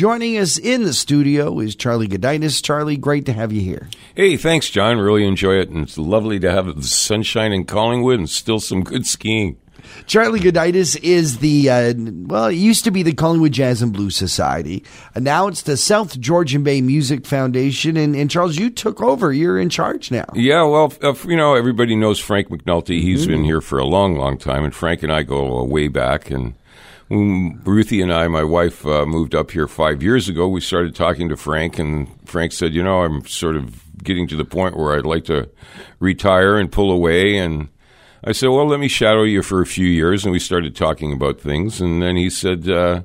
Joining us in the studio is Charlie Gudaitis. Charlie, great to have you here. Hey, thanks, John. Really enjoy it, and it's lovely to have the sunshine in Collingwood and still some good skiing. Charlie Gudaitis is the, uh, well, it used to be the Collingwood Jazz and Blues Society. And now it's the South Georgian Bay Music Foundation. And, and Charles, you took over. You're in charge now. Yeah, well, uh, you know, everybody knows Frank McNulty. He's mm-hmm. been here for a long, long time. And Frank and I go way back. And when Ruthie and I, my wife, uh, moved up here five years ago, we started talking to Frank, and Frank said, "You know, I'm sort of getting to the point where I'd like to retire and pull away." And I said, "Well, let me shadow you for a few years," and we started talking about things. And then he said, uh,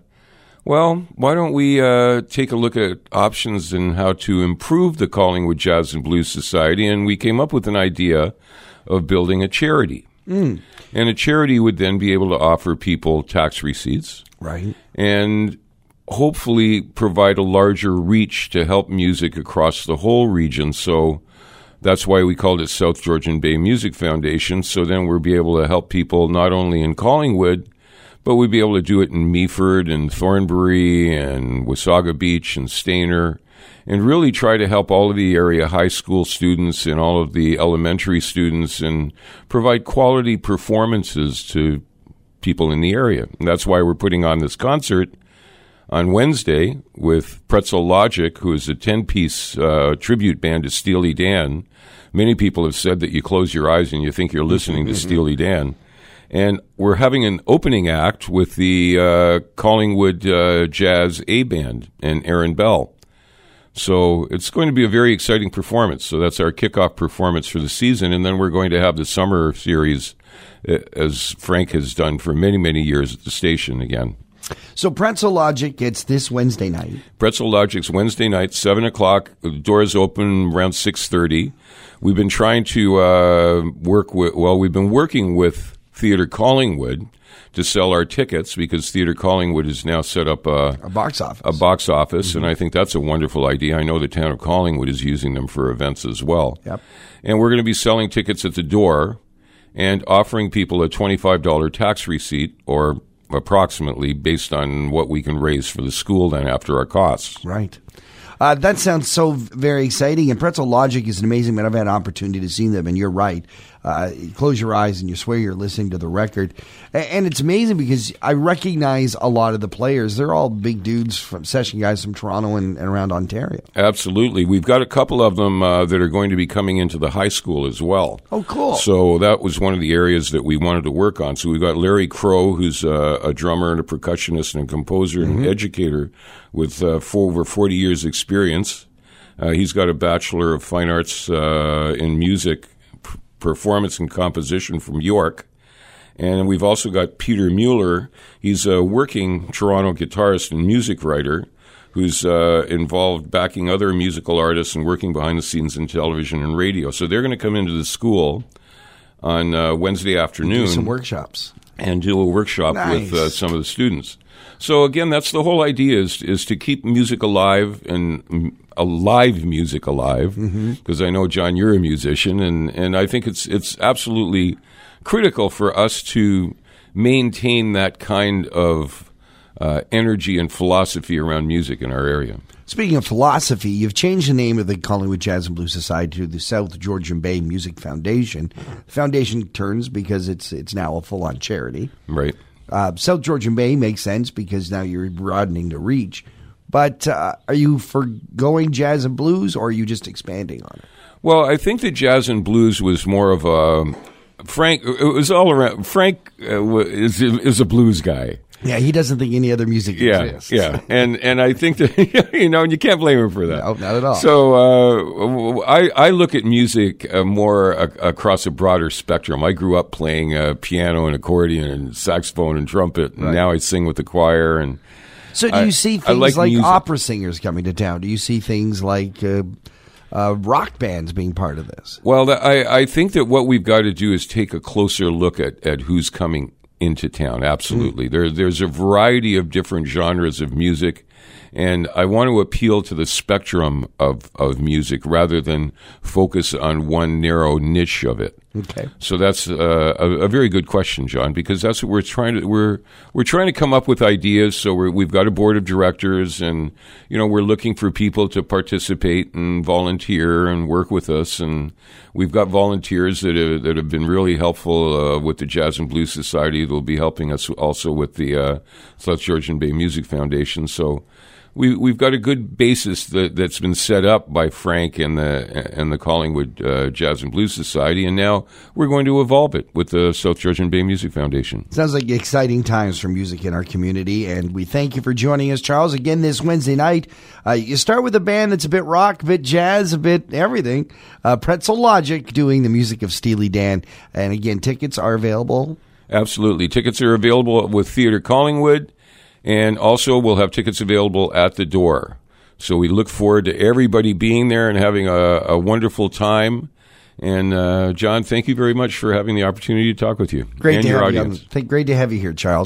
"Well, why don't we uh, take a look at options and how to improve the Collingwood Jazz and Blues Society?" And we came up with an idea of building a charity. Mm. And a charity would then be able to offer people tax receipts. Right. And hopefully provide a larger reach to help music across the whole region. So that's why we called it South Georgian Bay Music Foundation. So then we'll be able to help people not only in Collingwood, but we'd be able to do it in Meaford and Thornbury and Wasaga Beach and Stayner and really try to help all of the area high school students and all of the elementary students and provide quality performances to people in the area. And that's why we're putting on this concert on Wednesday with Pretzel Logic, who is a 10 piece uh, tribute band to Steely Dan. Many people have said that you close your eyes and you think you're listening to. Steely Dan. And we're having an opening act with the uh, Collingwood uh, Jazz A Band and Aaron Bell. So it's going to be a very exciting performance. So that's our kickoff performance for the season, and then we're going to have the summer series, uh, as Frank has done for many many years at the station again. So Pretzel Logic, it's this Wednesday night. Pretzel Logic's Wednesday night, seven o'clock. The doors open around six thirty. We've been trying to uh, work with. Well, we've been working with Theater Collingwood to sell our tickets because Theater Collingwood has now set up a, a box office. A box office, mm-hmm. and I think that's a wonderful idea. I know the town of Collingwood is using them for events as well. Yep. And we're going to be selling tickets at the door and offering people a $25 tax receipt or approximately based on what we can raise for the school then after our costs. Right. Uh, that sounds so very exciting. And Pretzel Logic is an amazing man. I've had an opportunity to see them, and you're right. Uh, you close your eyes and you swear you're listening to the record. And it's amazing because I recognize a lot of the players. They're all big dudes from session guys from Toronto and, and around Ontario. Absolutely. We've got a couple of them uh, that are going to be coming into the high school as well. Oh, cool. So that was one of the areas that we wanted to work on. So we've got Larry Crow, who's a, a drummer and a percussionist and a composer mm-hmm. and educator with uh, for over 40 years' experience. Uh, he's got a Bachelor of Fine Arts uh, in Music performance and composition from York. And we've also got Peter Mueller. He's a working Toronto guitarist and music writer who's uh, involved backing other musical artists and working behind the scenes in television and radio. So they're going to come into the school on uh, Wednesday afternoon. Do some workshops. And do a workshop nice. with uh, some of the students. So again, that's the whole idea is is to keep music alive and alive music alive because mm-hmm. I know John, you're a musician, and and I think it's it's absolutely critical for us to maintain that kind of uh, energy and philosophy around music in our area. Speaking of philosophy, you've changed the name of the Collingwood Jazz and Blues Society to the South Georgian Bay Music Foundation. The foundation turns because it's it's now a full on charity. Right. Uh, South Georgian Bay makes sense because now you're broadening the reach. But uh, are you forgoing jazz and blues, or are you just expanding on it? Well, I think that jazz and blues was more of a Frank. It was all around. Frank uh, is is a blues guy. Yeah, he doesn't think any other music yeah, exists. Yeah, and and I think that you know, and you can't blame him for that. No, not at all. So uh, I I look at music uh, more across a broader spectrum. I grew up playing uh, piano and accordion and saxophone and trumpet, and right. now I sing with the choir. And so, do you see things like, like opera singers coming to town? Do you see things like uh, uh, rock bands being part of this? Well, I, I think that what we've got to do is take a closer look at, at who's coming into town. Absolutely. Mm. There, there's a variety of different genres of music, and I want to appeal to the spectrum of, of music rather than focus on one narrow niche of it. Okay. So that's uh, a, a very good question, John, because that's what we're trying to we're we're trying to come up with ideas. So we have got a board of directors, and you know we're looking for people to participate and volunteer and work with us. And we've got volunteers that have, that have been really helpful uh, with the Jazz and Blues Society. They'll be helping us also with the uh, South Georgian Bay Music Foundation. So we we've got a good basis that that's been set up by Frank and the and the Collingwood uh, Jazz and Blues Society, and now we're going to evolve it with the South Georgian Bay Music Foundation. Sounds like exciting times for music in our community, and we thank you for joining us, Charles, again this Wednesday night. Uh, you start with a band that's a bit rock, a bit jazz, a bit everything. Uh, Pretzel Logic doing the music of Steely Dan, and again, tickets are available. Absolutely, tickets are available with Theatre Collingwood. And also, we'll have tickets available at the door. So we look forward to everybody being there and having a, a wonderful time. And uh, John, thank you very much for having the opportunity to talk with you great and to your have audience. You great to have you here, Charles.